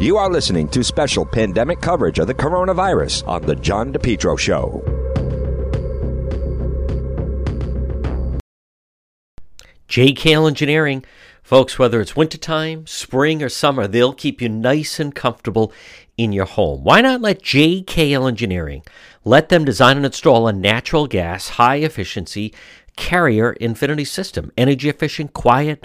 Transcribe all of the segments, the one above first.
You are listening to special pandemic coverage of the coronavirus on The John DePetro Show. JKL Engineering. Folks, whether it's wintertime, spring, or summer, they'll keep you nice and comfortable in your home. Why not let JKL Engineering let them design and install a natural gas, high efficiency carrier infinity system? Energy efficient, quiet,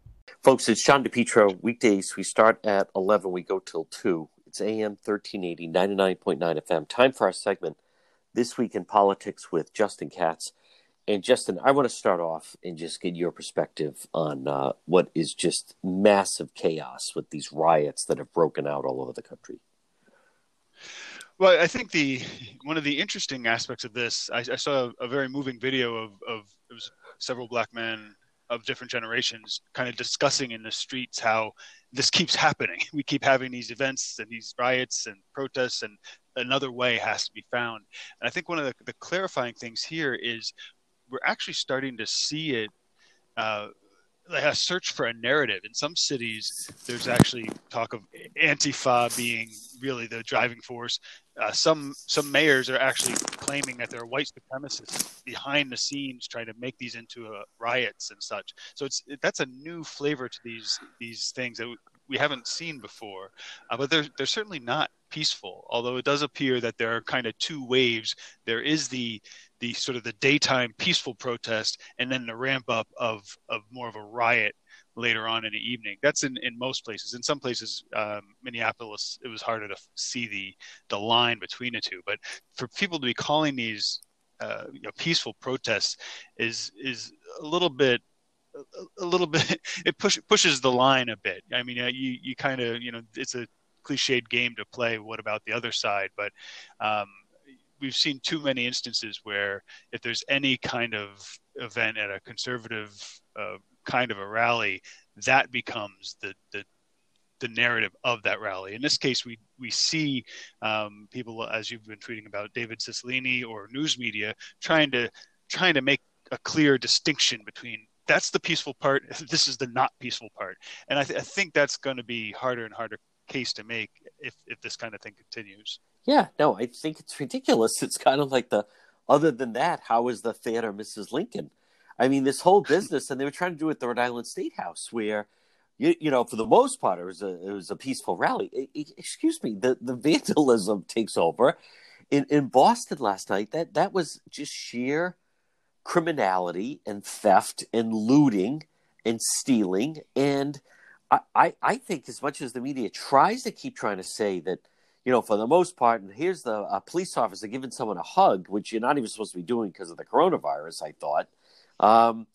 Folks, it's John DePetro. Weekdays, we start at 11, we go till 2. It's AM 1380, 99.9 FM. Time for our segment, This Week in Politics with Justin Katz. And Justin, I want to start off and just get your perspective on uh, what is just massive chaos with these riots that have broken out all over the country. Well, I think the one of the interesting aspects of this, I, I saw a, a, very moving video of, of it was several black men of different generations kind of discussing in the streets how this keeps happening. We keep having these events and these riots and protests, and another way has to be found. And I think one of the, the clarifying things here is we're actually starting to see it uh, a search for a narrative. In some cities, there's actually talk of Antifa being really the driving force. Uh, some some mayors are actually claiming that there are white supremacists behind the scenes trying to make these into uh, riots and such. So it's that's a new flavor to these these things that we haven't seen before. Uh, but they're they're certainly not peaceful. Although it does appear that there are kind of two waves. There is the the sort of the daytime peaceful protest and then the ramp up of of more of a riot later on in the evening. That's in, in most places. In some places, um, Minneapolis, it was harder to see the the line between the two. But for people to be calling these uh, you know, peaceful protests is is a little bit a, a little bit it push, pushes the line a bit. I mean, uh, you you kind of you know it's a cliched game to play. What about the other side? But um, we've seen too many instances where if there's any kind of event at a conservative uh, kind of a rally, that becomes the the the narrative of that rally. In this case, we we see um, people, as you've been tweeting about, David Cicilline or news media trying to trying to make a clear distinction between that's the peaceful part, this is the not peaceful part, and I, th- I think that's going to be harder and harder case to make if if this kind of thing continues. Yeah, no, I think it's ridiculous. It's kind of like the other than that, how is the theater Mrs. Lincoln? I mean, this whole business, and they were trying to do it at the Rhode Island State House, where you, you know, for the most part, it was a it was a peaceful rally. It, it, excuse me, the the vandalism takes over. In in Boston last night, that that was just sheer criminality and theft and looting and stealing. And I, I, I think as much as the media tries to keep trying to say that you know, for the most part, and here's the police officer giving someone a hug, which you're not even supposed to be doing because of the coronavirus. I thought um,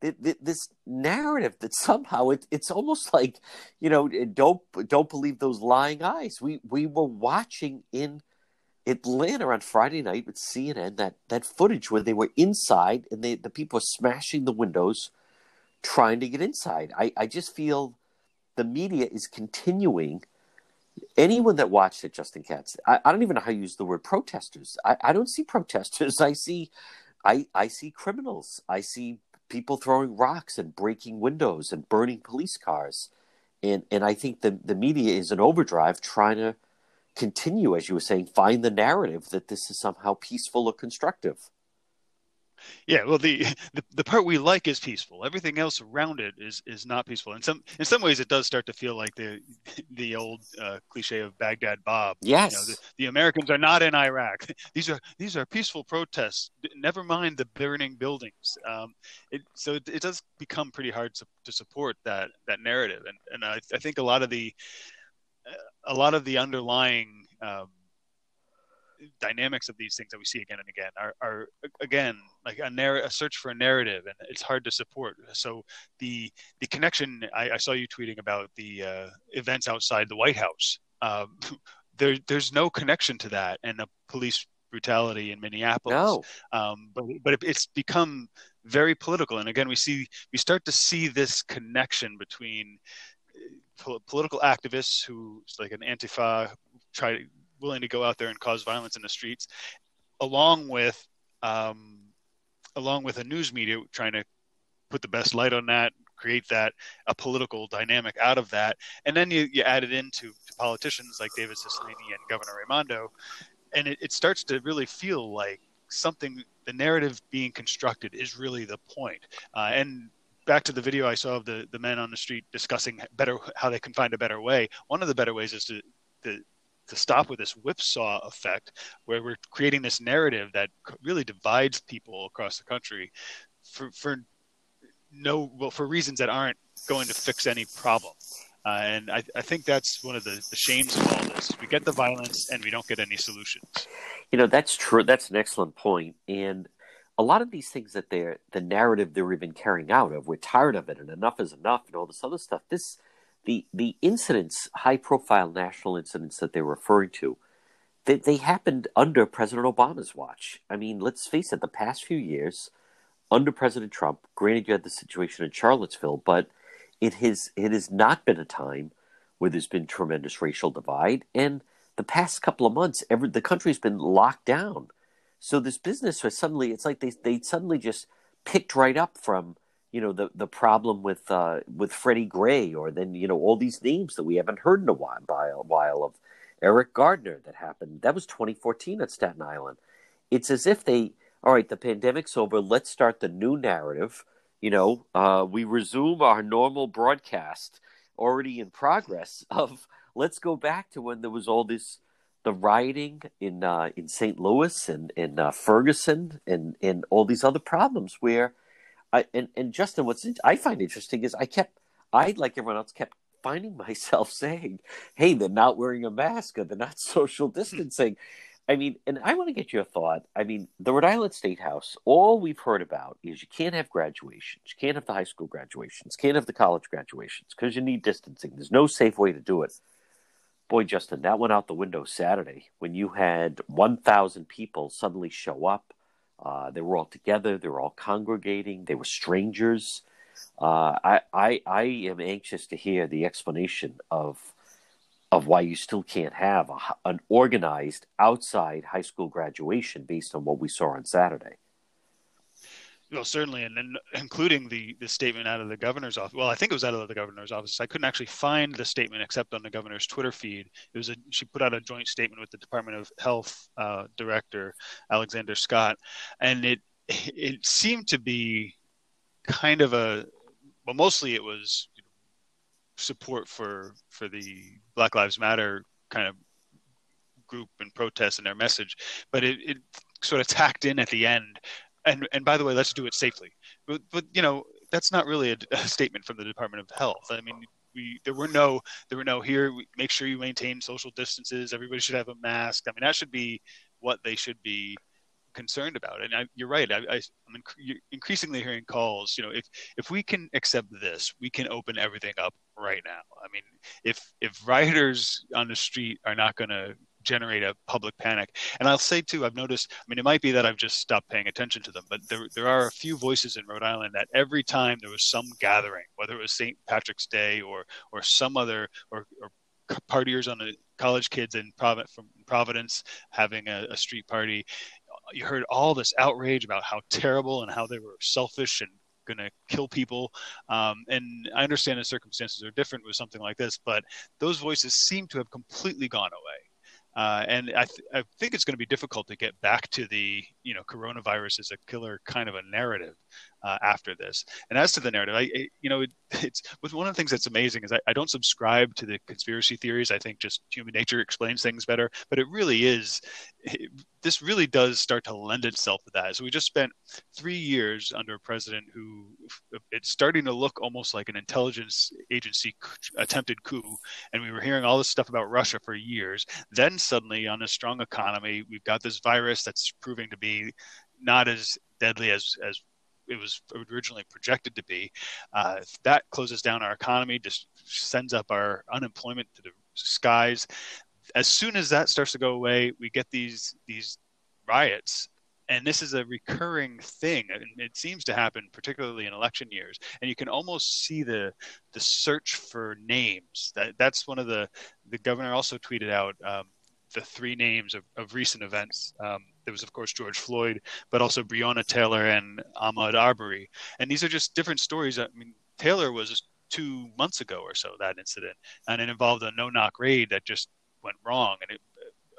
this narrative that somehow it, it's almost like, you know, don't don't believe those lying eyes. We we were watching in Atlanta on Friday night with CNN that that footage where they were inside and they the people were smashing the windows, trying to get inside. I I just feel the media is continuing anyone that watched it, Justin Katz, I, I, don't even know how you use the word protesters. I, I don't see protesters. I see I I see criminals. I see people throwing rocks and breaking windows and burning police cars. And and I think the the media is in overdrive trying to continue, as you were saying, find the narrative that this is somehow peaceful or constructive. Yeah, well, the, the, the part we like is peaceful. Everything else around it is is not peaceful. In some in some ways, it does start to feel like the the old uh, cliche of Baghdad Bob. Yes, you know, the, the, Americans are not in Iraq. These are these are peaceful protests. Never mind the burning buildings. Um, it, so it, it, does become pretty hard to, to support that that narrative, and and I, I think a lot of the a lot of the underlying um, dynamics of these things that we see again and again are, are again like a, narr- a search for a narrative and it's hard to support. So the the connection i, I saw you tweeting about the uh, events outside the white house. Um, there there's no connection to that and the police brutality in minneapolis. No. Um, but but it, it's become very political. And again we see we start to see this connection between uh, political activists who like an antifa try willing to go out there and cause violence in the streets, along with um, along with a news media trying to put the best light on that, create that a political dynamic out of that, and then you, you add it into politicians like David Cicilline and Governor Raimondo, and it, it starts to really feel like something the narrative being constructed is really the point. Uh, and back to the video I saw of the, the men on the street discussing better how they can find a better way. One of the better ways is to, to to stop with this whipsaw effect where we're creating this narrative that really divides people across the country for, for no well for reasons that aren't going to fix any problem. Uh, and I, I, think that's one of the, the, shames of all this. We get the violence and we don't get any solutions. You know that's true that's an excellent point. and a lot of these things that they're the narrative they're even carrying out of we're tired of it and enough is enough and all this other stuff this the the incidents, high profile national incidents that they're referring to, they, they happened under President Obama's watch. I mean, let's face it, the past few years, under President Trump, granted you had the situation in Charlottesville, but it has it has not been a time where there's been tremendous racial divide. And the past couple of months, every the country's been locked down. So this business was suddenly it's like they they suddenly just picked right up from you know the the problem with uh, with Freddie Gray, or then you know all these names that we haven't heard in a while, a while of Eric Gardner that happened. That was 2014 at Staten Island. It's as if they, all right, the pandemic's over. Let's start the new narrative. You know, uh, we resume our normal broadcast already in progress of let's go back to when there was all this the rioting in uh, in St. Louis and in uh, Ferguson and and all these other problems where I and, and Justin, what's I find interesting is I kept I like everyone else kept finding myself saying, "Hey, they're not wearing a mask, or they're not social distancing." I mean, and I want to get your thought. I mean, the Rhode Island State House, all we've heard about is you can't have graduations, you can't have the high school graduations, can't have the college graduations because you need distancing. There's no safe way to do it. Boy, Justin, that went out the window Saturday when you had 1,000 people suddenly show up uh, they were all together. They were all congregating. They were strangers. Uh, I, I, I am anxious to hear the explanation of of why you still can't have a, an organized outside high school graduation based on what we saw on Saturday. Well, certainly, and, and including the the statement out of the governor's office. Well, I think it was out of the governor's office. I couldn't actually find the statement except on the governor's Twitter feed. It was a she put out a joint statement with the Department of Health uh, director Alexander Scott, and it it seemed to be kind of a well, mostly it was support for for the Black Lives Matter kind of group and protest and their message, but it, it sort of tacked in at the end and and by the way, let's do it safely. But but you know that's not really a, a statement from the Department of Health. I mean, we there were no there were no here. make sure you maintain social distances. Everybody should have a mask. I mean, that should be what they should be concerned about. And I, you're right. I, I, am inc- increasingly hearing calls. You know, if if we can accept this, we can open everything up right now. I mean, if if rioters on the street are not going to generate a public panic. And I'll say too, I've noticed. I mean, it might be that I've just stopped paying attention to them, but there there are a few voices in Rhode Island that every time there was some gathering, whether it was St. Patrick's Day or or some other or, or partiers on the college kids in from Providence having a, a street party, you heard all this outrage about how terrible and how they were selfish and going to kill people. Um, and I understand the circumstances are different with something like this, but those voices seem to have completely gone away. Uh, and I, th- I think it's going to be difficult to get back to the you know coronavirus is a killer kind of a narrative uh, after this. And as to the narrative, I, I you know it, it's one of the things that's amazing is I, I, don't subscribe to the conspiracy theories. I think just human nature explains things better. But it really is it, this really does start to lend itself to that. So we just spent three years under a president who it's starting to look almost like an intelligence agency attempted coup, and we were hearing all this stuff about Russia for years. Then suddenly, on a strong economy, we've got this virus that's proving to be not as deadly as as it was originally projected to be. Uh, that closes down our economy, just sends up our unemployment to the skies. As soon as that starts to go away, we get these these riots and this is a recurring thing and it seems to happen particularly in election years and you can almost see the the search for names that that's one of the the governor also tweeted out um, the three names of, of recent events. Um, there was, of course, George Floyd, but also Breonna Taylor and Ahmaud Arbery. And these are just different stories. I mean, Taylor was two months ago or so, that incident, and it involved a no knock raid that just went wrong. And it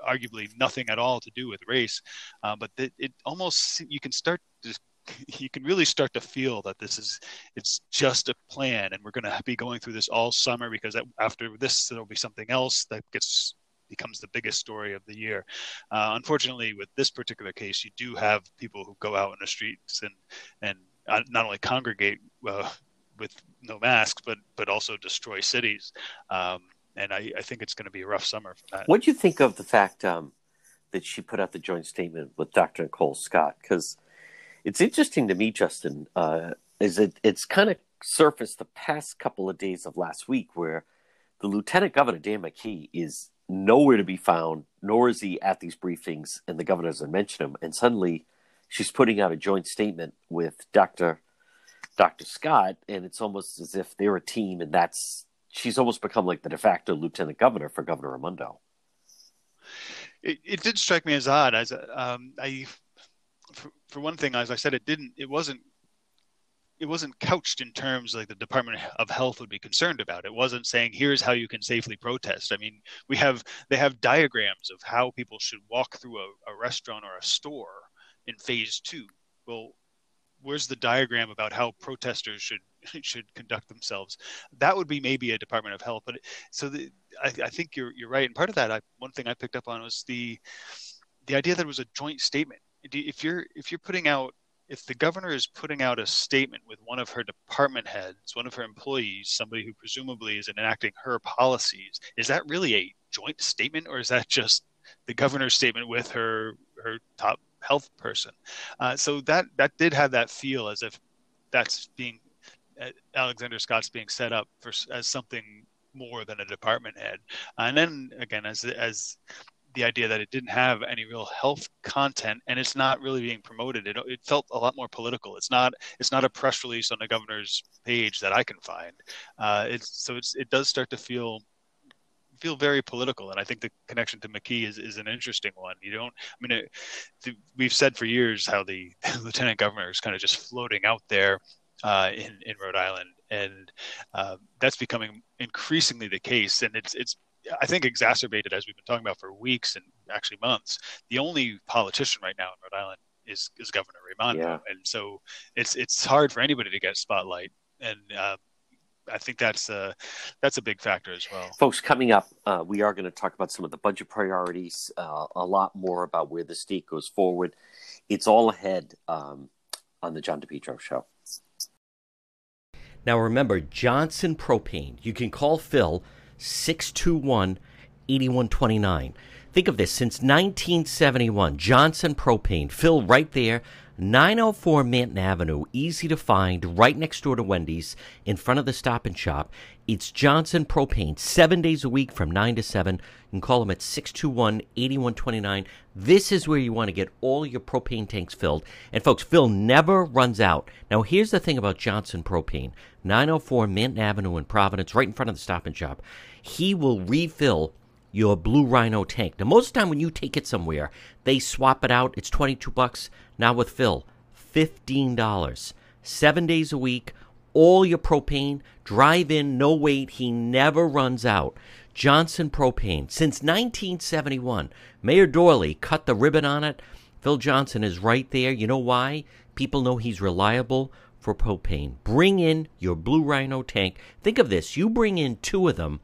arguably nothing at all to do with race. Uh, but it, it almost, you can start to you can really start to feel that this is it's just a plan and we're going to be going through this all summer because after this there'll be something else that gets becomes the biggest story of the year. Uh, unfortunately, with this particular case, you do have people who go out in the streets and and uh, not only congregate uh, with no masks, but but also destroy cities. Um, and I, I, think it's going to be a rough summer. What do you think of the fact um, that she put out the joint statement with Dr. Nicole Scott? Because it's interesting to me, Justin, uh, is it it's kind of surfaced the past couple of days of last week where the Lieutenant Governor Dan McKee is nowhere to be found, nor is he at these briefings, and the governor doesn't mention him. And suddenly, she's putting out a joint statement with Doctor Doctor Scott, and it's almost as if they're a team, and that's she's almost become like the de facto lieutenant governor for Governor Raimondo. It, it did strike me as odd. As um, I, for, for one thing, as I said, it didn't. It wasn't it wasn't couched in terms like the Department of Health would be concerned about. It wasn't saying here's how you can safely protest. I mean, we have they have diagrams of how people should walk through a, a restaurant or a store in phase two. Well, where's the diagram about how protesters should should conduct themselves? That would be maybe a Department of Health. But so the, I, I think you're you're right. And part of that, I, one thing I picked up on was the the idea that it was a joint statement. If you're if you're putting out if the governor is putting out a statement with one of her department heads, one of her employees, somebody who presumably is enacting her policies, is that really a joint statement or is that just the governor's statement with her her top health person? Uh, so that that did have that feel as if that's being uh, Alexander Scott's being set up for as something more than a department head. And then again, as as the idea that it didn't have any real health content and it's not really being promoted. It, it felt a lot more political. It's not it's not a press release on the governor's page that i can find. Uh, it's so it's it does start to feel feel very political. And i think the connection to mckee is, is an interesting one. You don't i mean it, the, we've said for years how the lieutenant governor is kind of just floating out there uh, in in Rhode Island, and uh, that's becoming increasingly the case. And it's it's I think exacerbated as we've been talking about for weeks and actually months. The only politician right now in Rhode Island is is Governor Raimondo, yeah. and so it's it's hard for anybody to get spotlight. And uh, I think that's a that's a big factor as well. Folks, coming up, uh, we are going to talk about some of the budget priorities, uh, a lot more about where the state goes forward. It's all ahead um, on the John DePetro show. Now remember, Johnson Propane. You can call Phil 621 8129. Think of this since 1971, Johnson Propane, Phil right there, 904 Manton Avenue, easy to find, right next door to Wendy's, in front of the Stop and Shop. It's Johnson Propane, seven days a week from 9 to 7. You can call them at 621 8129. This is where you want to get all your propane tanks filled. And folks, Phil never runs out. Now, here's the thing about Johnson Propane 904 Manton Avenue in Providence, right in front of the Stop and Shop. He will refill your Blue Rhino tank. Now, most of the time when you take it somewhere, they swap it out. It's 22 bucks. Now with Phil, $15. Seven days a week, all your propane, drive in, no wait. He never runs out. Johnson Propane, since 1971. Mayor Doorley cut the ribbon on it. Phil Johnson is right there. You know why? People know he's reliable for propane. Bring in your Blue Rhino tank. Think of this you bring in two of them,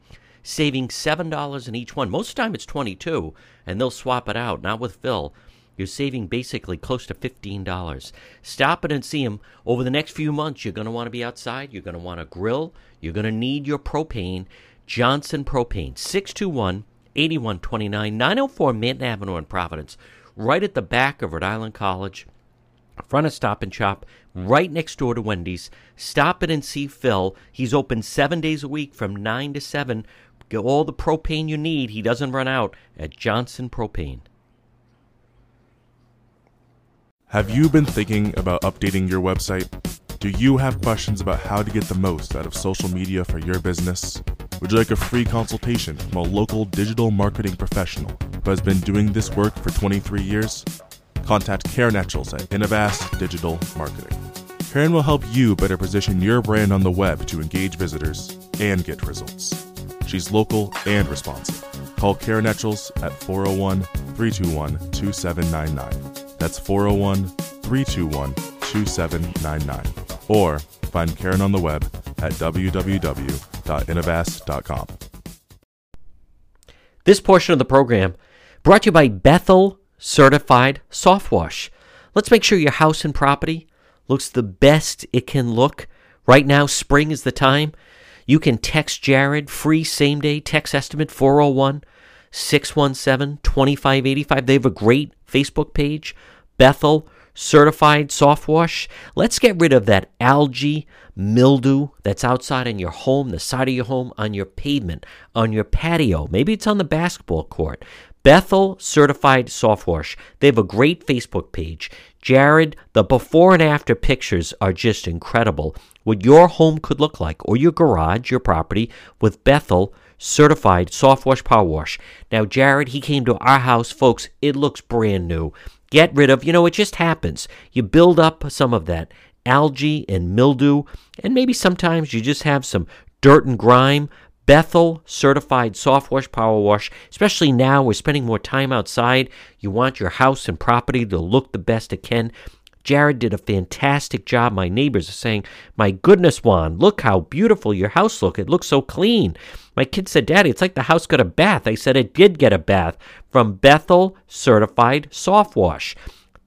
saving $7 in each one. Most of the time it's 22 and they'll swap it out. Not with Phil. You're saving basically close to $15. Stop it and see him. Over the next few months, you're going to want to be outside. You're going to want to grill. You're going to need your propane. Johnson Propane, 621 8129, 904 Manton Avenue in Providence, right at the back of Rhode Island College, front of Stop and Shop, right next door to Wendy's. Stop it and see Phil. He's open seven days a week from 9 to 7. Get all the propane you need. He doesn't run out at Johnson Propane. Have you been thinking about updating your website? Do you have questions about how to get the most out of social media for your business? Would you like a free consultation from a local digital marketing professional who has been doing this work for 23 years? Contact Karen Etchels at Innovast Digital Marketing. Karen will help you better position your brand on the web to engage visitors and get results. She's local and responsive. Call Karen Etchels at 401 321 2799. That's 401 321 2799. Or find Karen on the web at www.innovas.com. This portion of the program brought to you by Bethel Certified Soft Wash. Let's make sure your house and property looks the best it can look. Right now, spring is the time. You can text Jared, free same day text estimate 401 617 2585. They have a great Facebook page, Bethel Certified Soft Wash. Let's get rid of that algae, mildew that's outside in your home, the side of your home, on your pavement, on your patio. Maybe it's on the basketball court. Bethel Certified Soft Wash. They have a great Facebook page. Jared, the before and after pictures are just incredible. What your home could look like, or your garage, your property, with Bethel Certified Soft Wash Power Wash. Now, Jared, he came to our house. Folks, it looks brand new. Get rid of, you know, it just happens. You build up some of that algae and mildew, and maybe sometimes you just have some dirt and grime. Bethel certified soft wash power wash, especially now we're spending more time outside. You want your house and property to look the best it can. Jared did a fantastic job. My neighbors are saying, My goodness, Juan, look how beautiful your house look. It looks so clean. My kid said, Daddy, it's like the house got a bath. I said it did get a bath from Bethel Certified Soft Wash.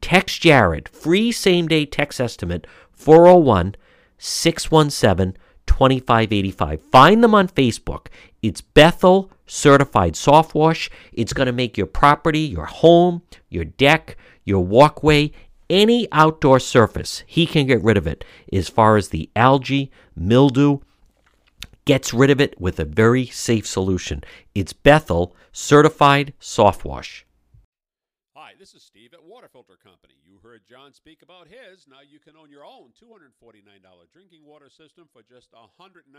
Text Jared, free same day text estimate 401 617 2585. Find them on Facebook. It's Bethel Certified Soft Wash. It's going to make your property, your home, your deck, your walkway, any outdoor surface, he can get rid of it as far as the algae, mildew, gets rid of it with a very safe solution. It's Bethel Certified Soft Wash. Hi, this is Steve at Water Filter Company. Heard John speak about his. Now you can own your own $249 drinking water system for just $199.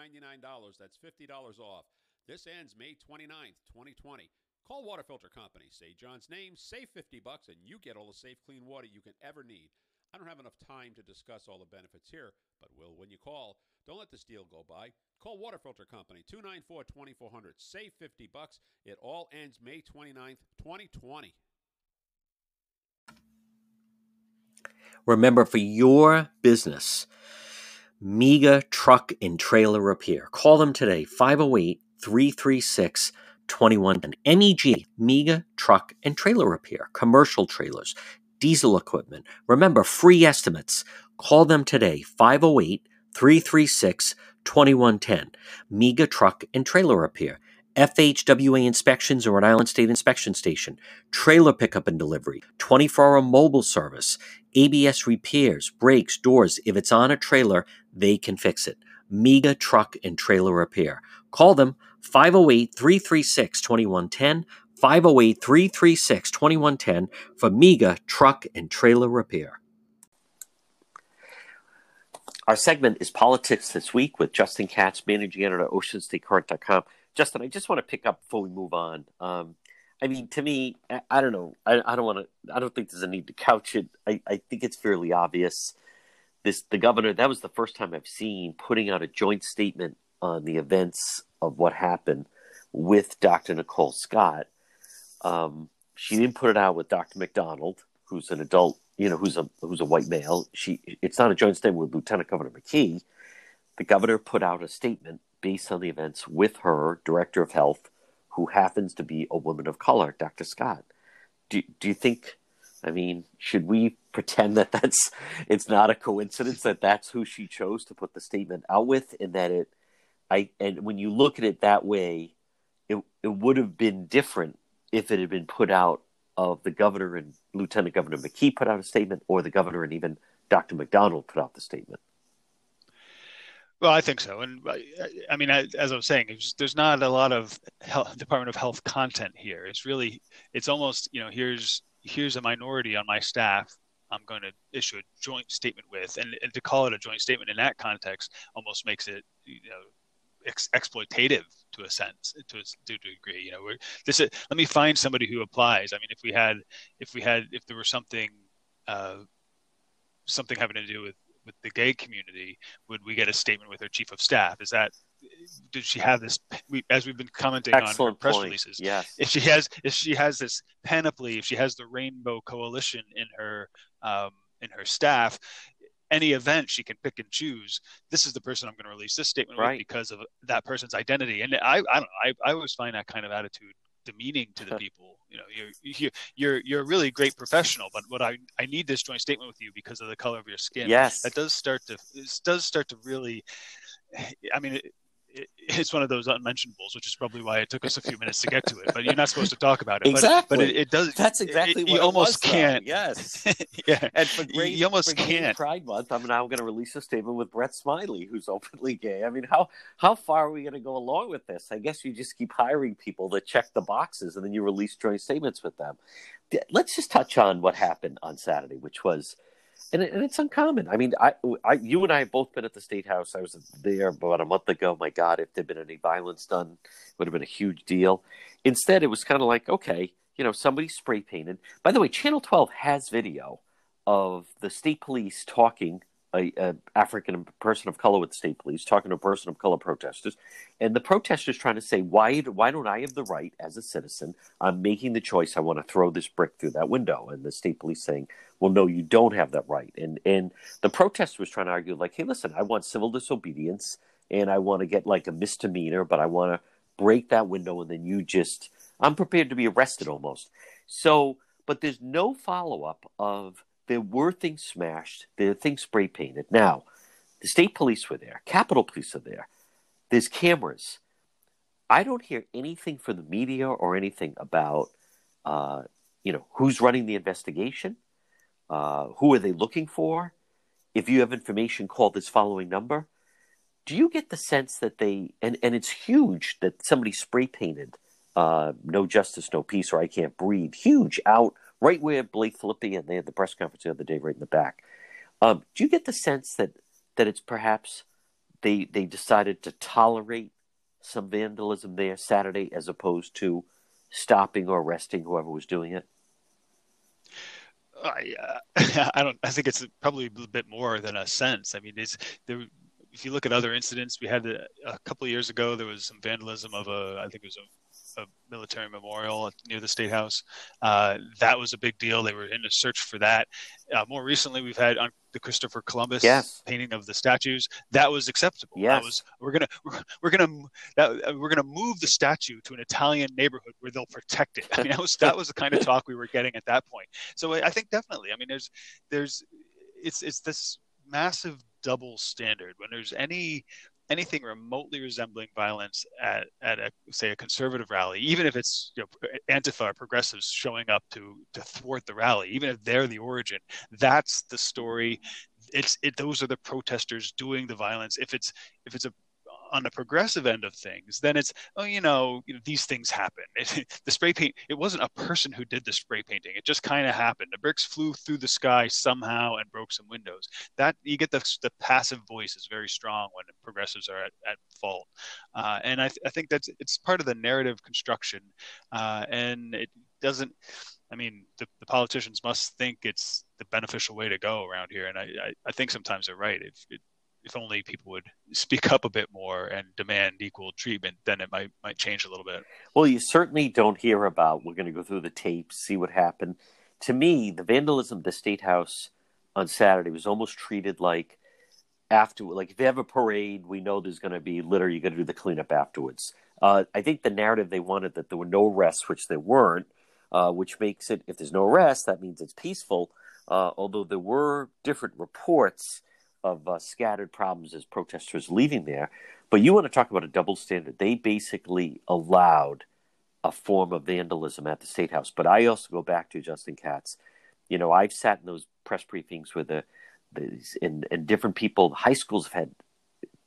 That's $50 off. This ends May 29th, 2020. Call Water Filter Company. Say John's name, save 50 bucks, and you get all the safe, clean water you can ever need. I don't have enough time to discuss all the benefits here, but will when you call. Don't let this deal go by. Call Water Filter Company, 294 2400. Save 50 bucks. It all ends May 29th, 2020. Remember, for your business, Mega Truck and Trailer Repair. Call them today, 508 336 21 MEG, Mega Truck and Trailer Repair, commercial trailers, diesel equipment. Remember, free estimates. Call them today, 508 336 2110. Mega Truck and Trailer Repair. FHWA inspections or an Island State Inspection Station, trailer pickup and delivery, 24 hour mobile service, ABS repairs, brakes, doors. If it's on a trailer, they can fix it. Mega Truck and Trailer Repair. Call them 508 336 2110. 508 336 2110 for Mega Truck and Trailer Repair. Our segment is Politics This Week with Justin Katz, managing editor at OceanStateCurrent.com. Justin, I just want to pick up before we move on. Um, I mean, to me, I, I don't know. I, I don't want to. I don't think there's a need to couch it. I, I think it's fairly obvious. This the governor. That was the first time I've seen putting out a joint statement on the events of what happened with Dr. Nicole Scott. Um, she didn't put it out with Dr. McDonald, who's an adult, you know, who's a who's a white male. She it's not a joint statement with Lieutenant Governor McKee. The governor put out a statement based on the events with her director of health, who happens to be a woman of color, Dr. Scott. Do do you think? I mean, should we pretend that that's it's not a coincidence that that's who she chose to put the statement out with, and that it, I and when you look at it that way, it it would have been different if it had been put out of the governor and Lieutenant Governor McKee put out a statement, or the governor and even Dr. McDonald put out the statement. Well, I think so, and I mean, as I was saying, there's not a lot of health, Department of Health content here. It's really, it's almost, you know, here's here's a minority on my staff. I'm going to issue a joint statement with, and, and to call it a joint statement in that context almost makes it, you know, ex- exploitative to a sense, to a, to a degree. You know, we're, this is, let me find somebody who applies. I mean, if we had, if we had, if there was something, uh, something having to do with with the gay community, would we get a statement with her chief of staff? Is that did she have this? We, as we've been commenting Excellent on press point. releases, Yes. if she has if she has this panoply, if she has the Rainbow Coalition in her um, in her staff, any event she can pick and choose. This is the person I'm going to release this statement Right. with because of that person's identity. And I I don't know, I, I always find that kind of attitude demeaning to the people. You know, you're you're you're you're a really great professional, but what I I need this joint statement with you because of the color of your skin. Yes. That does start to it does start to really. I mean. It, it, it's one of those unmentionables, which is probably why it took us a few minutes to get to it. But you're not supposed to talk about it. Exactly. But, it, it does. That's exactly it, what you almost can't. Yes. yeah. And for You- great, you almost can't. Pride Month, I'm now going to release a statement with Brett Smiley, who's openly gay. I mean, how how far are we going to go along with this? I guess you just keep hiring people that check the boxes, and then you release joint statements with them. Let's just touch on what happened on Saturday, which was, and, and it's uncommon. I mean, I, I, you and I have both been at the state house. I was there about a month ago. My God, if there'd been any violence done, it would have been a huge deal. Instead, it was kind of like, okay, you know, somebody spray painted. By the way, Channel 12 has video of the state police talking a, a African person of color with the state police talking to a person of color protesters, and the protesters trying to say, why why don't I have the right as a citizen? I'm making the choice. I want to throw this brick through that window, and the state police saying, well, no, you don't have that right. And and the protester was trying to argue like, hey, listen, I want civil disobedience, and I want to get like a misdemeanor, but I want to break that window, and then you just, I'm prepared to be arrested almost. So, but there's no follow up of there were things smashed, there were things spray painted. Now, the state police were there, Capitol Police are there. There's cameras. I don't hear anything from the media or anything about, uh, you know, who's running the investigation, uh, who are they looking for. If you have information, call this following number. Do you get the sense that they and and it's huge that somebody spray painted uh, "No Justice, No Peace" or "I Can't Breathe" huge out right where Blake Filippi and they had the press conference the other day, right in the back. Um, do you get the sense that that it's perhaps they they decided to tolerate some vandalism there Saturday as opposed to stopping or arresting whoever was doing it? I, uh, I don't. I think it's probably a bit more than a sense. I mean, it's there. If you look at other incidents, we had a, a couple years ago. There was some vandalism of a. I think it was a, a military memorial near the state house. Uh, that was a big deal. They were in a search for that. Uh, more recently, we've had on the Christopher Columbus Yes. painting of the statues. That was acceptable. Yes. That was we're gonna we're, gonna that, we're gonna move the statue to an Italian neighborhood where they'll protect it. I mean, that was that was the kind of talk we were getting at that point. So I I think definitely. I mean, there's there's it's it's this massive double standard when there's any anything remotely resembling violence at, at a say a conservative rally, even if it's you know, Antifa or progressives showing up to to thwart the rally, even if they're the origin, that's the story. It's it. Those are the protesters doing the violence. If it's if it's a on the progressive end of things, then it's oh, you know, you know these things happen. It, the spray paint. It wasn't a person who did the spray painting. It just kind of happened. The bricks flew through the sky somehow and broke some windows. That you get the the passive voice is very strong when progressives are at, at fault, uh, and I, th- I think that's it's part of the narrative construction, uh, and it doesn't. I mean, the, the, politicians must think it's the beneficial way to go around here, and I, I, I think sometimes they're right. It, if only people would speak up a bit more and demand equal treatment, then it might might change a little bit. Well, you certainly don't hear about. We're going to go through the tapes, see what happened. To me, the vandalism at the state house on Saturday was almost treated like after, like if you have a parade, we know there's going to be litter. You got to do the cleanup afterwards. Uh, I think the narrative they wanted that there were no arrests, which there weren't, uh, which makes it if there's no arrests, that means it's peaceful. Uh, although there were different reports of uh, scattered problems as protesters leaving there. But you want to talk about a double standard. They basically allowed a form of vandalism at the State House. But I also go back to Justin Katz. You know, I've sat in those press briefings with the, the and, and different people. High schools have had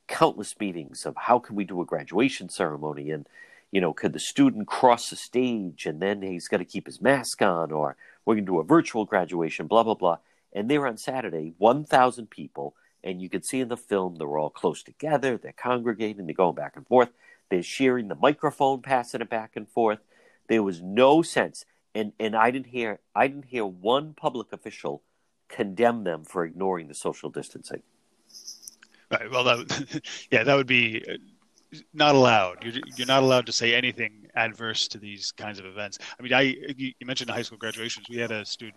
countless meetings of how can we do a graduation ceremony and you know could the student cross the stage and then he's got to keep his mask on or we're going to do a virtual graduation blah blah blah and there on saturday 1000 people and you can see in the film they're all close together, they're congregating, they're going back and forth, they're sharing the microphone, passing it back and forth. There was no sense, and and I didn't hear I didn't hear one public official condemn them for ignoring the social distancing. Right. Well, that, yeah, that would be uh, not allowed. You're, you're not allowed to say anything adverse to these kinds of events. I mean, I you mentioned high school graduations. We had a student,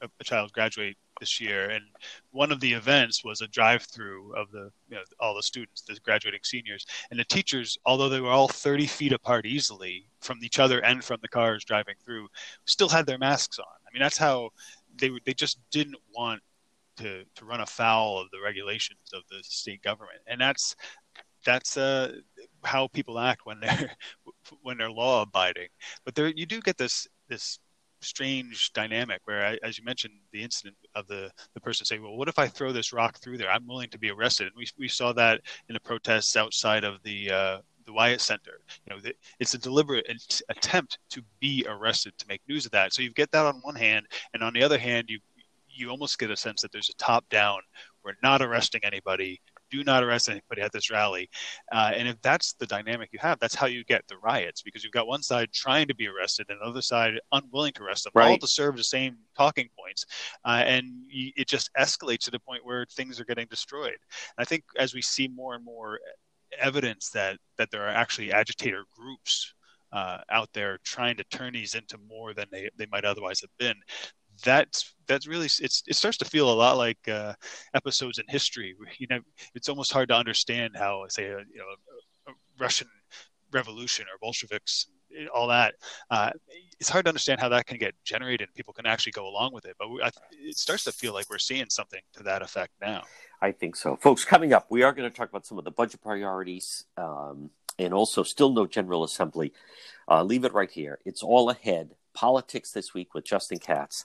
a, a child graduate this year, and one of the events was a drive-through of the you know, all the students, the graduating seniors, and the teachers, although they were all 30 feet apart easily from each other and from the cars driving through, still had their masks on. I mean, that's how they they just didn't want to to run afoul of the regulations of the state government, and that's that's uh, how people act when they're when they're law abiding. But there, you do get this this strange dynamic where, as you mentioned, the incident of the, the person saying, well, what if I throw this rock through there? I'm willing to be arrested. And we, we saw that in the protests outside of the, uh, the Wyatt Center. You know, the, it's a deliberate attempt to be arrested to make news of that. So you get that on one hand, and on the other hand, you you almost get a sense that there's a top down. We're not arresting anybody do not arrest anybody at this rally. Uh, and if that's the dynamic you have, that's how you get the riots because you've got one side trying to be arrested and the other side unwilling to arrest them, right. all to serve the same talking points. Uh, and it just escalates to the point where things are getting destroyed. And I think as we see more and more evidence that, that there are actually agitator groups uh, out there trying to turn these into more than they, they might otherwise have been that's that's really it's, it starts to feel a lot like uh, episodes in history. You know, it's almost hard to understand how, say, a, you know, a Russian Revolution or Bolsheviks, all that. Uh, it's hard to understand how that can get generated and people can actually go along with it. But we, I, it starts to feel like we're seeing something to that effect now. I think so, folks. Coming up, we are going to talk about some of the budget priorities. Um, and also, still no General Assembly. Uh, leave it right here. It's all ahead. Politics this week with Justin Katz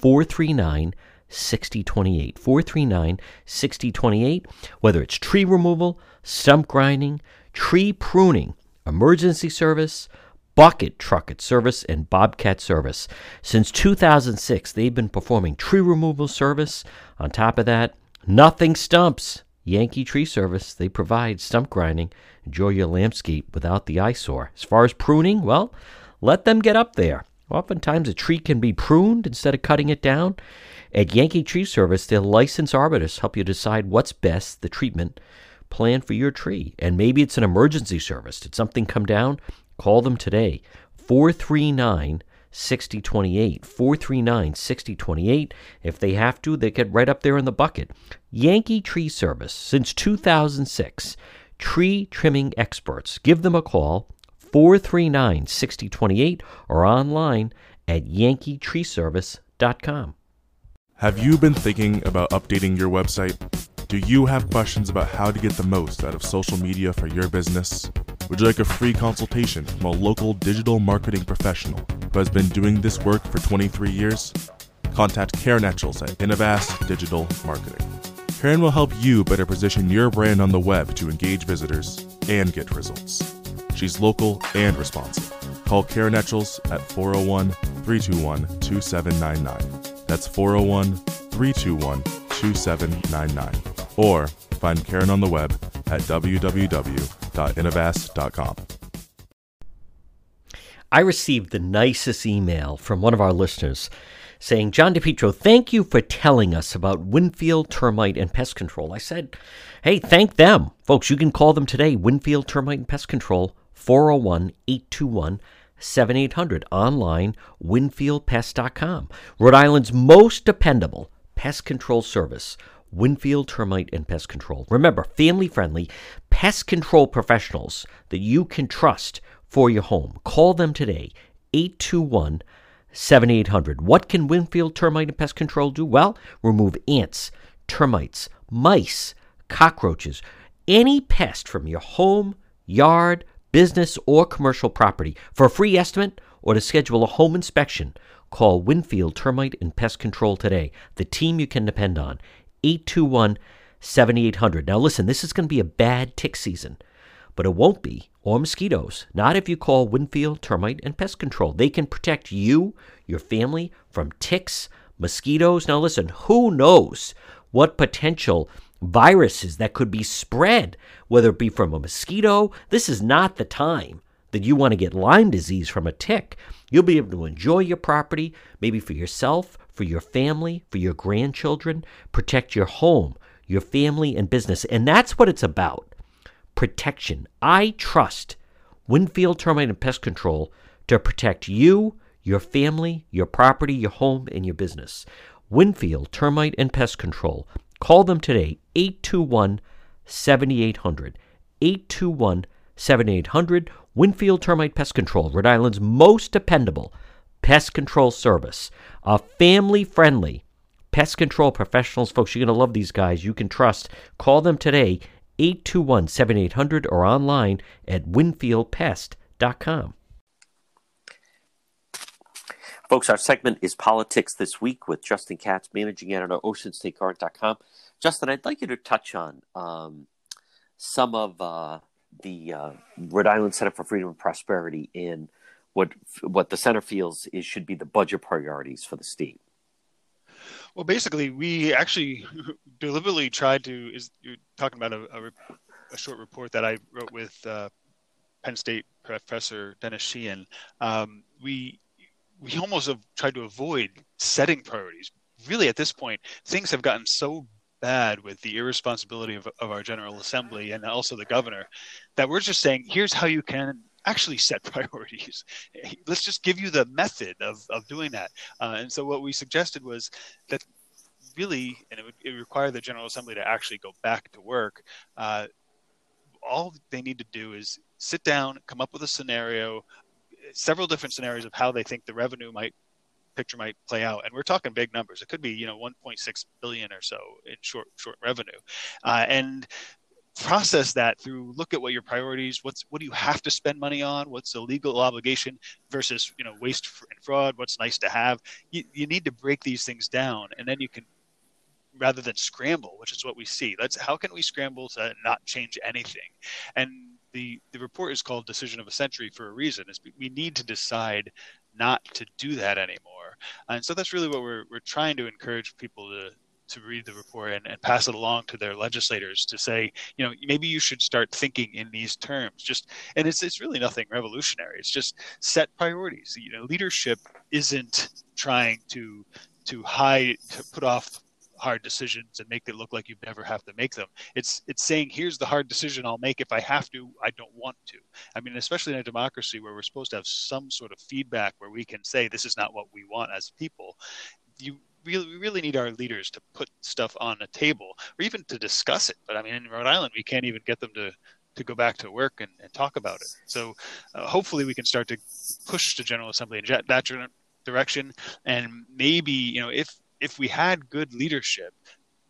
439 6028. 439 6028. Whether it's tree removal, stump grinding, tree pruning, emergency service, bucket trucket service, and bobcat service. Since 2006, they've been performing tree removal service. On top of that, nothing stumps. Yankee Tree Service, they provide stump grinding. Enjoy your landscape without the eyesore. As far as pruning, well, let them get up there. Oftentimes, a tree can be pruned instead of cutting it down. At Yankee Tree Service, their licensed arborists help you decide what's best, the treatment plan for your tree. And maybe it's an emergency service. Did something come down? Call them today. 439 6028. 439 6028. If they have to, they get right up there in the bucket. Yankee Tree Service, since 2006. tree trimming experts. Give them a call, 439 6028, or online at yankeetreeservice.com. Have you been thinking about updating your website? Do you have questions about how to get the most out of social media for your business? Would you like a free consultation from a local digital marketing professional who has been doing this work for 23 years? Contact Karen Etchels at Innovast Digital Marketing. Karen will help you better position your brand on the web to engage visitors and get results. She's local and responsive. Call Karen Etchels at 401 321 2799. That's 401 321 2799. Or find Karen on the web at www.innovast.com. I received the nicest email from one of our listeners saying, John DePietro, thank you for telling us about Winfield Termite and Pest Control. I said, hey, thank them. Folks, you can call them today, Winfield Termite and Pest Control, 401 821 7800. Online, winfieldpest.com. Rhode Island's most dependable pest control service. Winfield Termite and Pest Control. Remember, family friendly pest control professionals that you can trust for your home. Call them today, 821 7800. What can Winfield Termite and Pest Control do? Well, remove ants, termites, mice, cockroaches, any pest from your home, yard, business, or commercial property. For a free estimate or to schedule a home inspection, call Winfield Termite and Pest Control today. The team you can depend on. 821 7800. Now, listen, this is going to be a bad tick season, but it won't be, or mosquitoes. Not if you call Winfield Termite and Pest Control. They can protect you, your family, from ticks, mosquitoes. Now, listen, who knows what potential viruses that could be spread, whether it be from a mosquito. This is not the time that you want to get Lyme disease from a tick. You'll be able to enjoy your property, maybe for yourself, for your family, for your grandchildren, protect your home, your family, and business. And that's what it's about protection. I trust Winfield Termite and Pest Control to protect you, your family, your property, your home, and your business. Winfield Termite and Pest Control. Call them today, 821 7800. 821 7800. Winfield Termite Pest Control, Rhode Island's most dependable pest control service. A family friendly pest control professionals. Folks, you're going to love these guys. You can trust. Call them today, 821 7800, or online at winfieldpest.com. Folks, our segment is Politics This Week with Justin Katz, managing editor of OceanStateCurrent.com. Justin, I'd like you to touch on um, some of uh, the uh, Rhode Island Center for Freedom and Prosperity in what what the center feels is should be the budget priorities for the state. Well, basically, we actually deliberately tried to. Is you're talking about a, a, a short report that I wrote with uh, Penn State professor Dennis Sheehan. Um, we we almost have tried to avoid setting priorities. Really, at this point, things have gotten so bad with the irresponsibility of, of our General Assembly and also the governor that we're just saying, here's how you can actually set priorities. Let's just give you the method of, of doing that. Uh, and so what we suggested was that really, and it would it require the General Assembly to actually go back to work. Uh, all they need to do is sit down, come up with a scenario, several different scenarios of how they think the revenue might picture might play out. And we're talking big numbers. It could be you know 1.6 billion or so in short short revenue. Uh, and process that through look at what your priorities what's what do you have to spend money on? What's a legal obligation versus you know waste and fraud? What's nice to have? You, you need to break these things down and then you can rather than scramble which is what we see let's how can we scramble to not change anything? And the the report is called decision of a century for a reason. Is we need to decide not to do that anymore. And so that's really what we're, we're trying to encourage people to to read the report and, and pass it along to their legislators to say you know maybe you should start thinking in these terms. Just and it's it's really nothing revolutionary. It's just set priorities. You know leadership isn't trying to to hide to put off hard decisions and make it look like you never have to make them. It's it's saying here's the hard decision I'll make if I have to. I don't want to. I mean, especially in a democracy where we're supposed to have some sort of feedback where we can say this is not what we want as people. You really, we really need our leaders to put stuff on a table or even to discuss it. But I mean, in Rhode Island, we can't even get them to to go back to work and, and talk about it. So uh, hopefully we can start to push the General Assembly in that direction. And maybe you know if if we had good leadership,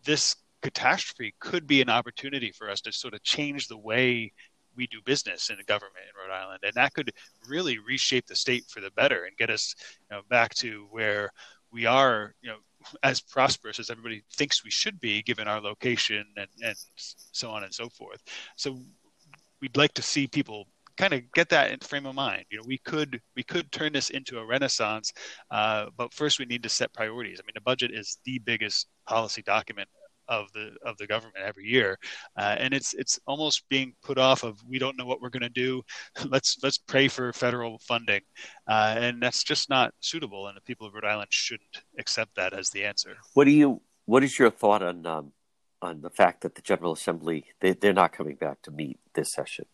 this catastrophe could be an opportunity for us to sort of change the way we do business in the government in Rhode Island, and that could really reshape the state for the better and get us you know, back to where we are, you know, as prosperous as everybody thinks we should be, given our location and, and so on and so forth. So we'd like to see people kind of get that in frame of mind. You know, we could we could turn this into a renaissance, uh, but first we need to set priorities. I mean, the budget is the biggest policy document of the of the government every year, uh, and it's it's almost being put off of we don't know what we're going to do. let's let's pray for federal funding, uh, and that's just not suitable. And the people of Rhode Island shouldn't accept that as the answer. What do you? What is your thought on um, on the fact that the General Assembly they, they're not coming back to meet this session?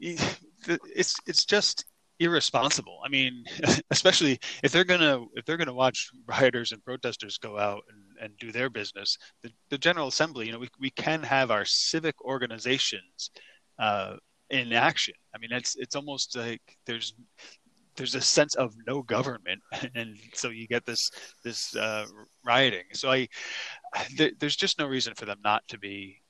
It's it's just irresponsible. I mean, especially if they're gonna if they're gonna watch rioters and protesters go out and, and do their business, the, the General Assembly, you know, we we can have our civic organizations uh, in action. I mean, it's it's almost like there's there's a sense of no government, and so you get this this uh, rioting. So I, there, there's just no reason for them not to be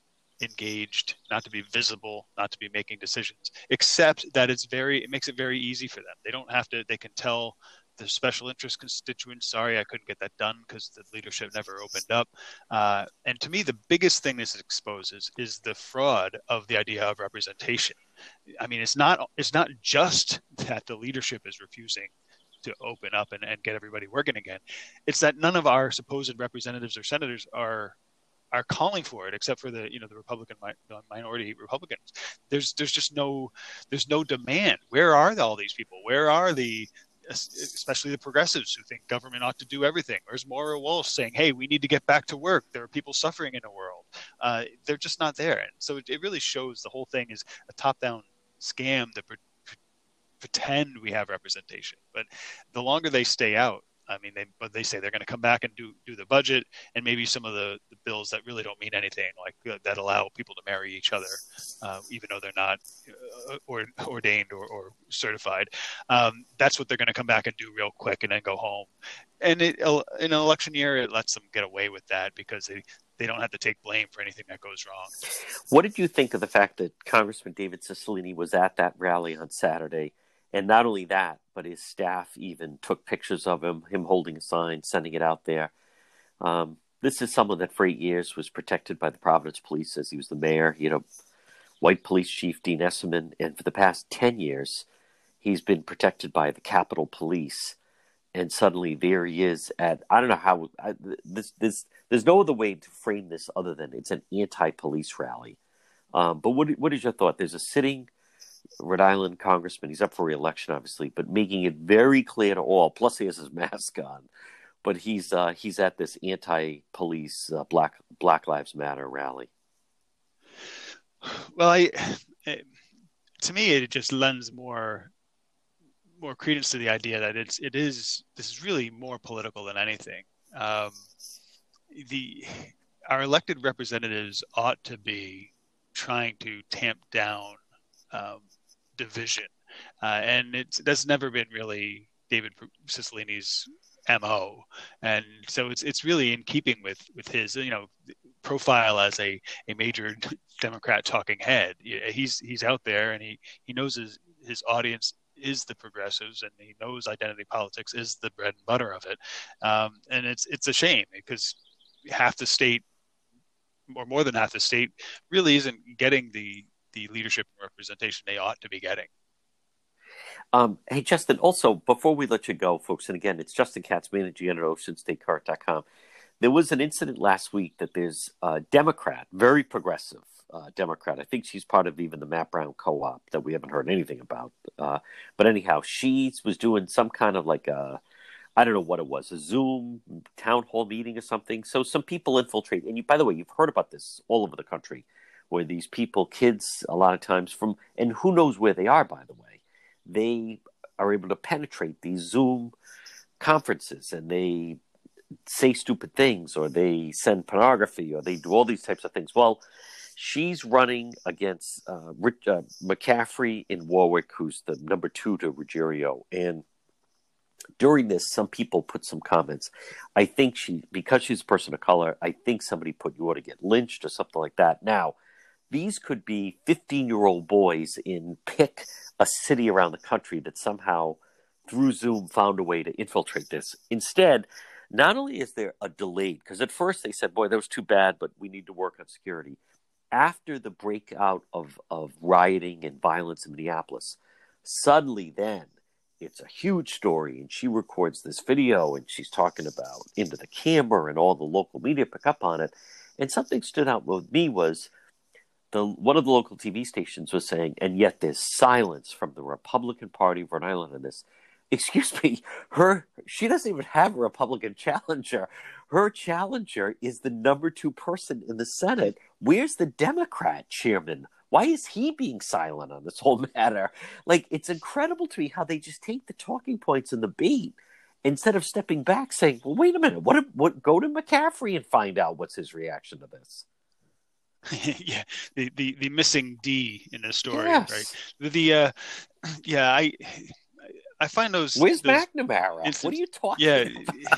engaged, not to be visible, not to be making decisions, except that it's very, it makes it very easy for them. They don't have to, they can tell the special interest constituents, sorry, I couldn't get that done because the leadership never opened up. Uh, and to me, the biggest thing this exposes is the fraud of the idea of representation. I mean, it's not, it's not just that the leadership is refusing to open up and, and get everybody working again. It's that none of our supposed representatives or senators are are calling for it, except for the you know the Republican the minority Republicans. There's there's just no there's no demand. Where are all these people? Where are the especially the progressives who think government ought to do everything. Where's Moira Walsh saying, "Hey, we need to get back to work. There are people suffering in the world." Uh, they're just not there, and so it, it, really shows the whole thing is a top-down scam that pre- pretend we have representation. But the longer they stay out, I mean, they but they say they're going to come back and do do the budget and maybe some of the, the bills that really don't mean anything, like uh, that allow people to marry each other, uh, even though they're not uh, or, ordained or, or certified. Um, that's what they're going to come back and do real quick and then go home. And it, in an election year, it lets them get away with that because they they don't have to take blame for anything that goes wrong. What did you think of the fact that Congressman David Cicilline was at that rally on Saturday? And not only that, but his staff even took pictures of him, him holding a sign, sending it out there. Um, this is someone that for eight years was protected by the Providence Police as he was the mayor. You know, white police chief Dean Esserman, and for the past ten years, he's been protected by the Capitol Police. And suddenly, there he is at I don't know how I, this this there's no other way to frame this other than it's an anti-police rally. Um, but what what is your thought? There's a sitting Rhode Island congressman. He's up for reelection, obviously, but making it very clear to all. Plus, he has his mask on, but he's uh, he's at this anti-police uh, Black Black Lives Matter rally. Well, I it, to me it just lends more more credence to the idea that it's it is this is really more political than anything. Um, the our elected representatives ought to be trying to tamp down um, division, uh, and it's that's never been really David Cicilline's mo, and so it's it's really in keeping with with his you know profile as a a major Democrat talking head. He's he's out there, and he he knows his his audience is the progressives and he knows identity politics is the bread and butter of it. Um, and it's it's a shame because half the state or more than half the state really isn't getting the the leadership representation they ought to be getting. Um, hey, Justin, also, before we let you go, folks, and again, it's Justin Katz, managing editor at OceanStateCurrent.com. There was an incident last week that there's a Democrat, very progressive uh, Democrat. I think she's part of even the Matt Brown co op that we haven't heard anything about. Uh, but anyhow, she was doing some kind of like a, I don't know what it was, a Zoom town hall meeting or something. So some people infiltrate. And you, by the way, you've heard about this all over the country where these people, kids, a lot of times from, and who knows where they are, by the way, they are able to penetrate these Zoom conferences and they say stupid things or they send pornography or they do all these types of things. Well, She's running against uh, Rich, uh, McCaffrey in Warwick, who's the number two to Ruggerio. And during this, some people put some comments. I think she, because she's a person of color, I think somebody put you ought to get lynched or something like that. Now, these could be 15 year old boys in pick a city around the country that somehow through Zoom found a way to infiltrate this. Instead, not only is there a delayed, because at first they said, boy, that was too bad, but we need to work on security. After the breakout of, of rioting and violence in Minneapolis, suddenly then it's a huge story and she records this video and she's talking about into the camera and all the local media pick up on it and something stood out with me was the one of the local tv stations was saying and yet there's silence from the republican party of rhode island on this. Excuse me her she doesn't even have a republican challenger. Her challenger is the number two person in the senate. Where's the democrat chairman? Why is he being silent on this whole matter? Like, it's incredible to me how they just take the talking points and the beat instead of stepping back saying, well, wait a minute, what, what, go to McCaffrey and find out what's his reaction to this. yeah, the, the, the missing D in the story, yes. right? The, the uh, yeah, I, I find those. Where's those McNamara? instance- what are you talking Yeah.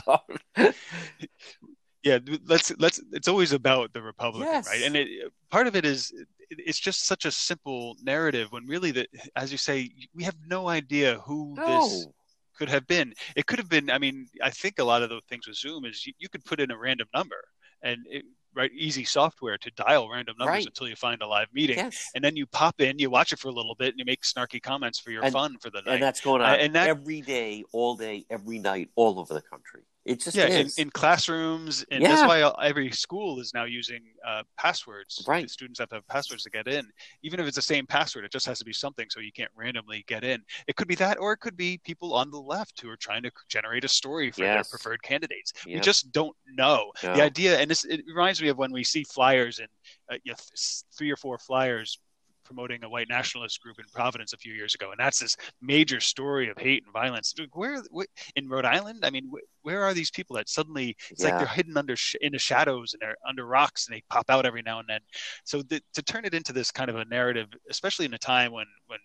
about? yeah let's let's it's always about the republican Yes. right and it part of it is it's just such a simple narrative when really that as you say we have no idea who this could have been it could have been i mean i think a lot of the things with zoom is you, you could put in a random number and it, right easy software to dial random numbers Right. until you find a live meeting Yes. and then you pop in you watch it for a little bit and you make snarky comments for your And- fun for the night And that's going on Uh, and that- every day, all day, every night, all over the country. It just yeah in, in classrooms and Yeah. that's why every school is now using uh, passwords. Right. The students have to have passwords to get in. Even if it's the same password it just has to be something so you can't randomly get in. It could be that or it could be people on the left who are trying to generate a story for their preferred candidates. We just don't know. No. the idea and this it reminds me of when we see flyers and uh, you know, th- three or four flyers promoting a white nationalist group in Providence a few years ago, and that's this major story of hate and violence. Where, where in Rhode Island? I mean, wh- where are these people that suddenly it's like they're hidden under sh- in the shadows and they're under rocks and they pop out every now and then. So th- to turn it into this kind of a narrative, especially in a time when when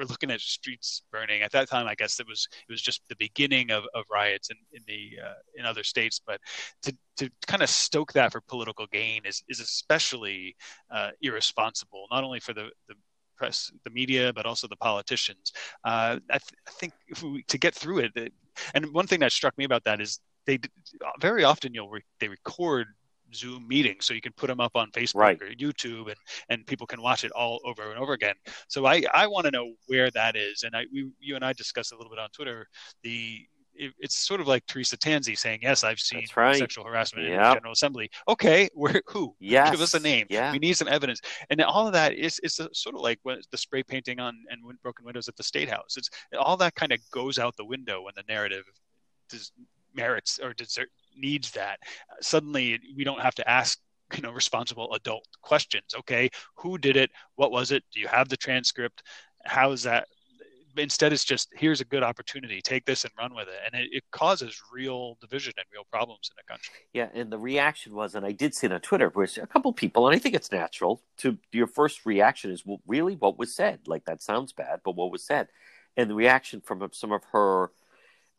we're, looking at streets burning. At that time, I guess it was it was just the beginning of, of riots in in the uh, in other states, but to to kind of stoke that for political gain is is especially uh, irresponsible, not only for the, the press, the media, but also the politicians. Uh, I, th- I think we, to get through it, that- and one thing that struck me about that is they very often you'll re- they record Zoom meetings, so you can put them up on Facebook Right. or YouTube, and and people can watch it all over and over again. So I I want to know where that is, and I we you and I discussed a little bit on Twitter the. It's sort of like Teresa Tanzi saying, "Yes, I've seen right. sexual harassment in the General Assembly." Okay, where who? Yes. Give us a name. Yeah. We need some evidence. And all of that is is sort of like when the spray painting on and broken windows at the state house. It's all that kind of goes out the window when the narrative does, merits or desert, needs that. Suddenly, we don't have to ask you know responsible adult questions. Okay, who did it? What was it? Do you have the transcript? How is that? Instead, it's just here's a good opportunity. Take this and run with it, and it, it causes real division and real problems in the country. Yeah, and the reaction was, and I did see it on Twitter, where a couple people, and I think it's natural to your first reaction is, well, really, what was said? Like that sounds bad, but what was said? And the reaction from some of her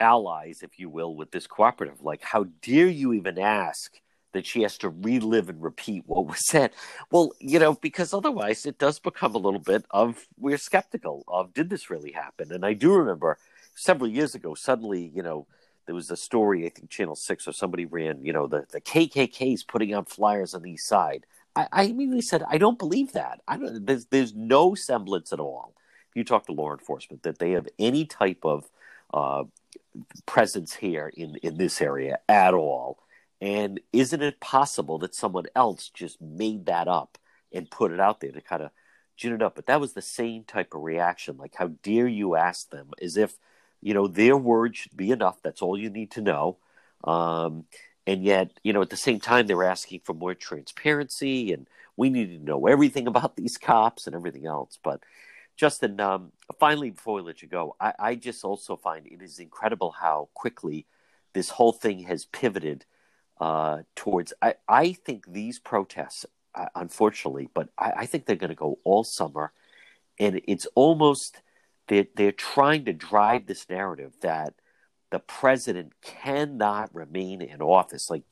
allies, if you will, with this cooperative, like, how dare you even ask that she has to relive and repeat what was said? Well, you know, because otherwise it does become a little bit of we're skeptical of did this really happen? And I do remember several years ago, suddenly, you know, there was a story, I think Channel 6 or somebody ran, you know, the, the KKK's putting out flyers on the east side. I, I immediately said, I don't believe that. I don't, there's, there's no semblance at all. If you talk to law enforcement, that they have any type of uh, presence here in, in this area at all. And isn't it possible that someone else just made that up and put it out there to kind of gin it up? But that was the same type of reaction. Like, how dare you ask them? As if, you know, their word should be enough. That's all you need to know. Um, and yet, you know, at the same time, they're asking for more transparency and we need to know everything about these cops and everything else. But Justin, um, finally, before we let you go, I, I just also find it is incredible how quickly this whole thing has pivoted uh, towards. I, I think these protests uh, unfortunately. But I, I think they're going to go all summer, and it's almost they're they're trying to drive this narrative that the president cannot remain in office. Like,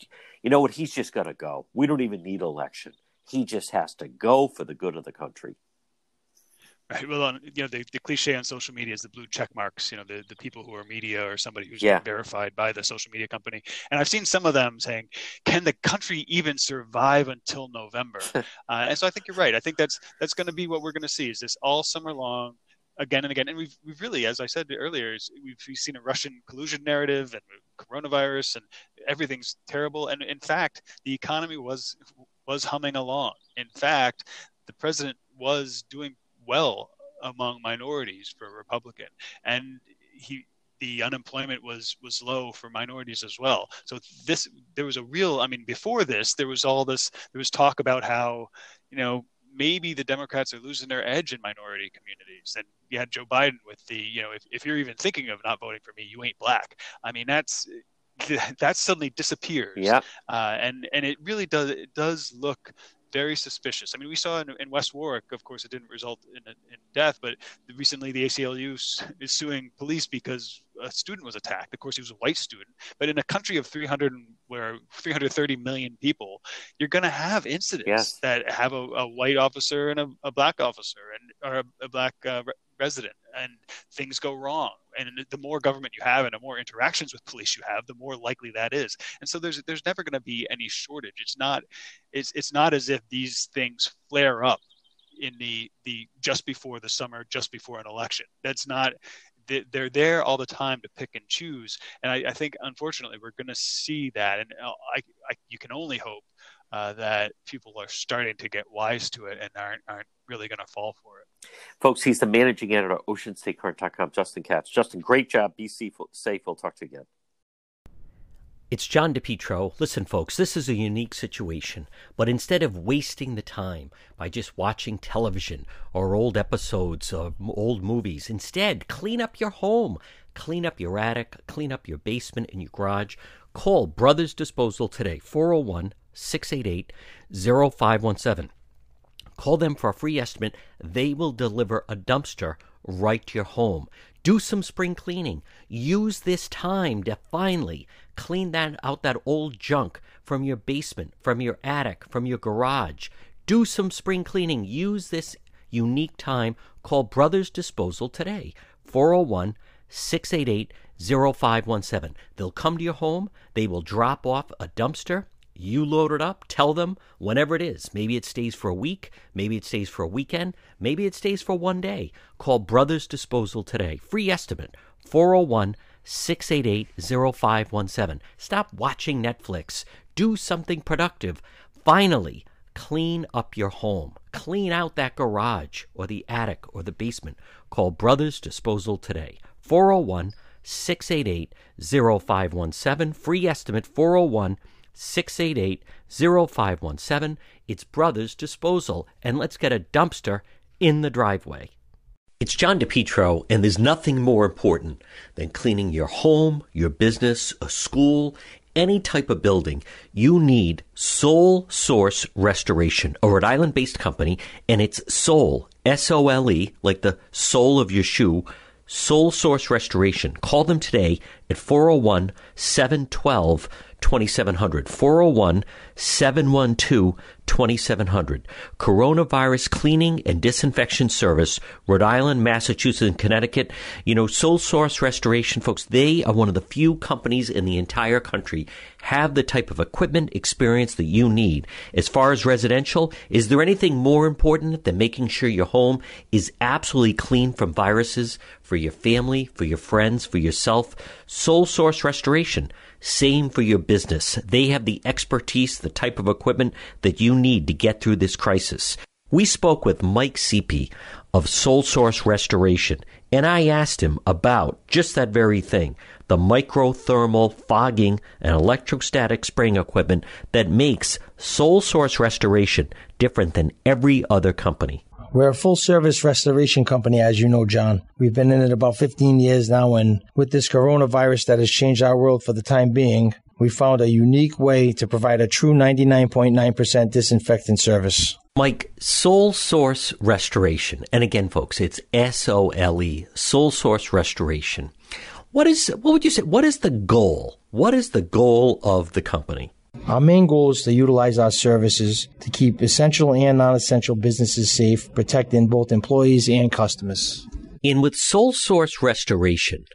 you know what? He's just going to go. We don't even need election. He just has to go for the good of the country. Right. Well, on, you know, the, the cliche on social media is the blue check marks. You know, the, the people who are media or somebody who's Yeah. verified by the social media company. And I've seen some of them saying, "Can the country even survive until November?" uh, and so I think you're right. I think that's that's going to be what we're going to see. Is this all summer long, again and again? And we've we've really, as I said earlier, we've, we've seen a Russian collusion narrative and coronavirus, and everything's terrible. And in fact, the economy was was humming along. In fact, the president was doing well among minorities for a Republican, and he the unemployment was was low for minorities as well. So this there was a real. I mean, before this, there was all this. There was talk about how you know maybe the Democrats are losing their edge in minority communities. And you had Joe Biden with the you know if, if you're even thinking of not voting for me, you ain't black. I mean that's that suddenly disappears Yeah. uh, and and it really does it does look very suspicious. I mean, we saw in, in West Warwick, of course, it didn't result in, in death, but recently the ACLU is suing police because a student was attacked. Of course, he was a white student, but in a country of 300 where 330 million people, you're going to have incidents Yes. that have a, a white officer and a, a black officer and or a, a black uh, resident, and things go wrong. And the more government you have and the more interactions with police you have, the more likely that is. And so there's there's never going to be any shortage. It's not it's it's not as if these things flare up in the the just before the summer, just before an election. That's not they- they're there all the time to pick and choose. And I, I think unfortunately we're going to see that. And uh, I, I you can only hope uh, that people are starting to get wise to it and aren't aren't really going to fall for it. Folks, he's the managing editor of OceanStateCurrent.com, Justin Katz. Justin, great job. Be safe. safe. We'll talk to you again. It's John DePietro. Listen, folks, this is a unique situation, but instead of wasting the time by just watching television or old episodes of old movies, instead, clean up your home, clean up your attic, clean up your basement and your garage. Call Brothers Disposal today, 401 688 0517. Call them for a free estimate. They will deliver a dumpster right to your home. Do some spring cleaning. Use this time to finally clean that out that old junk from your basement, from your attic, from your garage. Do some spring cleaning. Use this unique time. Call Brothers Disposal today. 401 688 0517. They'll come to your home. They will drop off a dumpster. You load it up, tell them whenever it is. Maybe it stays for a week, maybe it stays for a weekend, maybe it stays for one day. Call Brothers Disposal today. Free estimate 401 688 0517. Stop watching Netflix. Do something productive. Finally, clean up your home. Clean out that garage or the attic or the basement. Call Brothers Disposal today. 401 688 0517. Free estimate 401 688 0517. It's Brothers Disposal. And let's get a dumpster in the driveway. It's John DePietro, and there's nothing more important than cleaning your home, your business, a school, any type of building. You need Sole Source Restoration, a Rhode Island based company, and it's Sole, S O L E, like the sole of your shoe. Sole Source Restoration. Call them today at 401 712 2700. 401 712 2700. Coronavirus Cleaning and Disinfection Service, Rhode Island, Massachusetts, and Connecticut. You know, Sole Source Restoration, folks, they are one of the few companies in the entire country have the type of equipment experience that you need. As far as residential, is there anything more important than making sure your home is absolutely clean from viruses for your family, for your friends, for yourself? Sole Source Restoration. Same for your business. They have the expertise, the type of equipment that you need to get through this crisis. We spoke with Mike Seepy of Sole Source Restoration, and I asked him about just that very thing the microthermal fogging and electrostatic spraying equipment that makes Sole Source Restoration different than every other company. We're a full service restoration company, as you know, John. We've been in it about 15 years now, and with this coronavirus that has changed our world for the time being, we found a unique way to provide a true 99.9% disinfectant service. Mike, Sole Source Restoration, and again, folks, it's S O L E, Sole Source Restoration. What is, what would you say, what is the goal? What is the goal of the company? Our main goal is to utilize our services to keep essential and non essential businesses safe, protecting both employees and customers. And with Sole Source Restoration,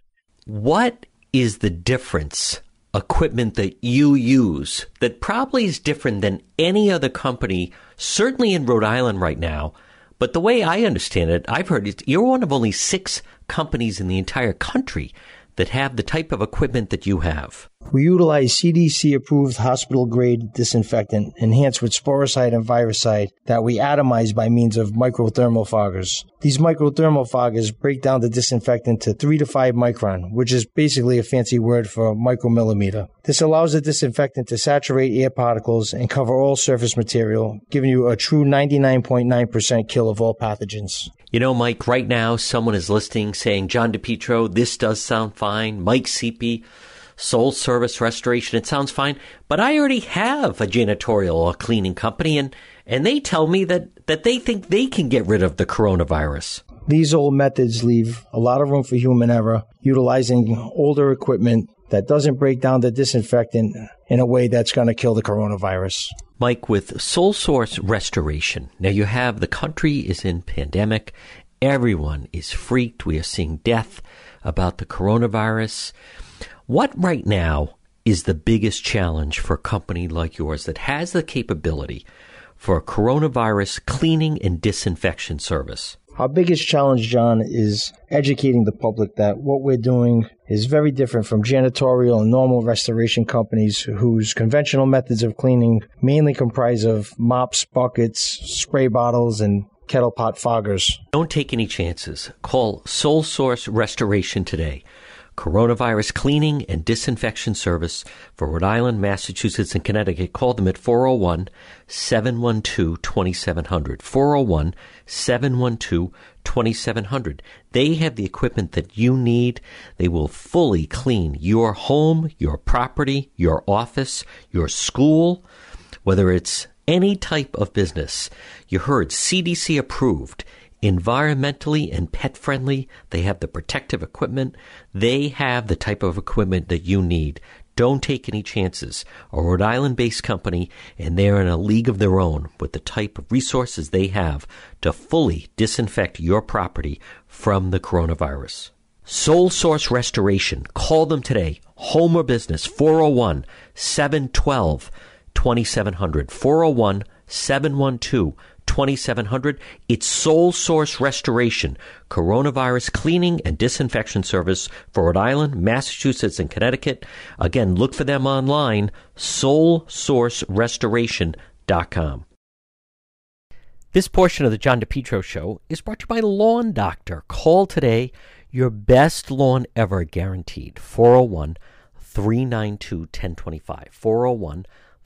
what is the difference equipment that you use that probably is different than any other company, certainly in Rhode Island right now. But the way I understand it, I've heard it, you're one of only six companies in the entire country that have the type of equipment that you have. We utilize CDC approved hospital grade disinfectant enhanced with sporicide and virucide that we atomize by means of microthermal foggers. These microthermal foggers break down the disinfectant to 3 to 5 micron, which is basically a fancy word for micromillimeter. This allows the disinfectant to saturate air particles and cover all surface material, giving you a true 99.9% kill of all pathogens. You know, Mike, right now someone is listening saying, John DePietro, this does sound fine. Mike Seepy, Sole Source Restoration, it sounds fine. But I already have a janitorial or cleaning company and, and they tell me that, that they think they can get rid of the coronavirus. These old methods leave a lot of room for human error, utilizing older equipment that doesn't break down the disinfectant in a way that's going to kill the coronavirus. Mike, with Sole Source Restoration, now you have the country is in pandemic. Everyone is freaked. We are seeing death about the coronavirus. What right now is the biggest challenge for a company like yours that has the capability for a coronavirus cleaning and disinfection service? Our biggest challenge, John, is educating the public that what we're doing is very different from janitorial and normal restoration companies whose conventional methods of cleaning mainly comprise of mops, buckets, spray bottles, and kettle pot foggers. Don't take any chances. Call Sole Source Restoration today. Coronavirus cleaning and disinfection service for Rhode Island, Massachusetts, and Connecticut. Call them at 401 712 2700. 401 712 2700. They have the equipment that you need. They will fully clean your home, your property, your office, your school, whether it's any type of business. You heard CDC approved environmentally and pet friendly. They have the protective equipment. They have the type of equipment that you need. Don't take any chances. A Rhode Island based company, and they're in a league of their own with the type of resources they have to fully disinfect your property from the coronavirus. Sole Source Restoration. Call them today. Home or business, 401 712 2700. 401 712 2700. It's Sole Source Restoration, coronavirus cleaning and disinfection service for Rhode Island, Massachusetts, and Connecticut. Again, look for them online, solesourcerestoration.com. This portion of the John DePietro Show is brought to you by Lawn Doctor. Call today, your best lawn ever guaranteed. 401 392 1025. 401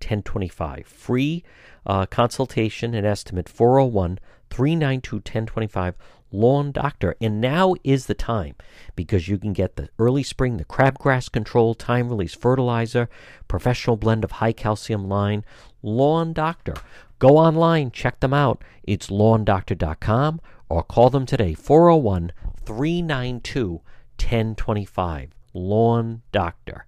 1025. Free uh, consultation and estimate, 401 392 1025 Lawn Doctor. And now is the time because you can get the early spring, the crabgrass control, time release fertilizer, professional blend of high calcium lime. Lawn Doctor. Go online, check them out. It's lawndoctor.com or call them today 401 392 1025. Lawn Doctor.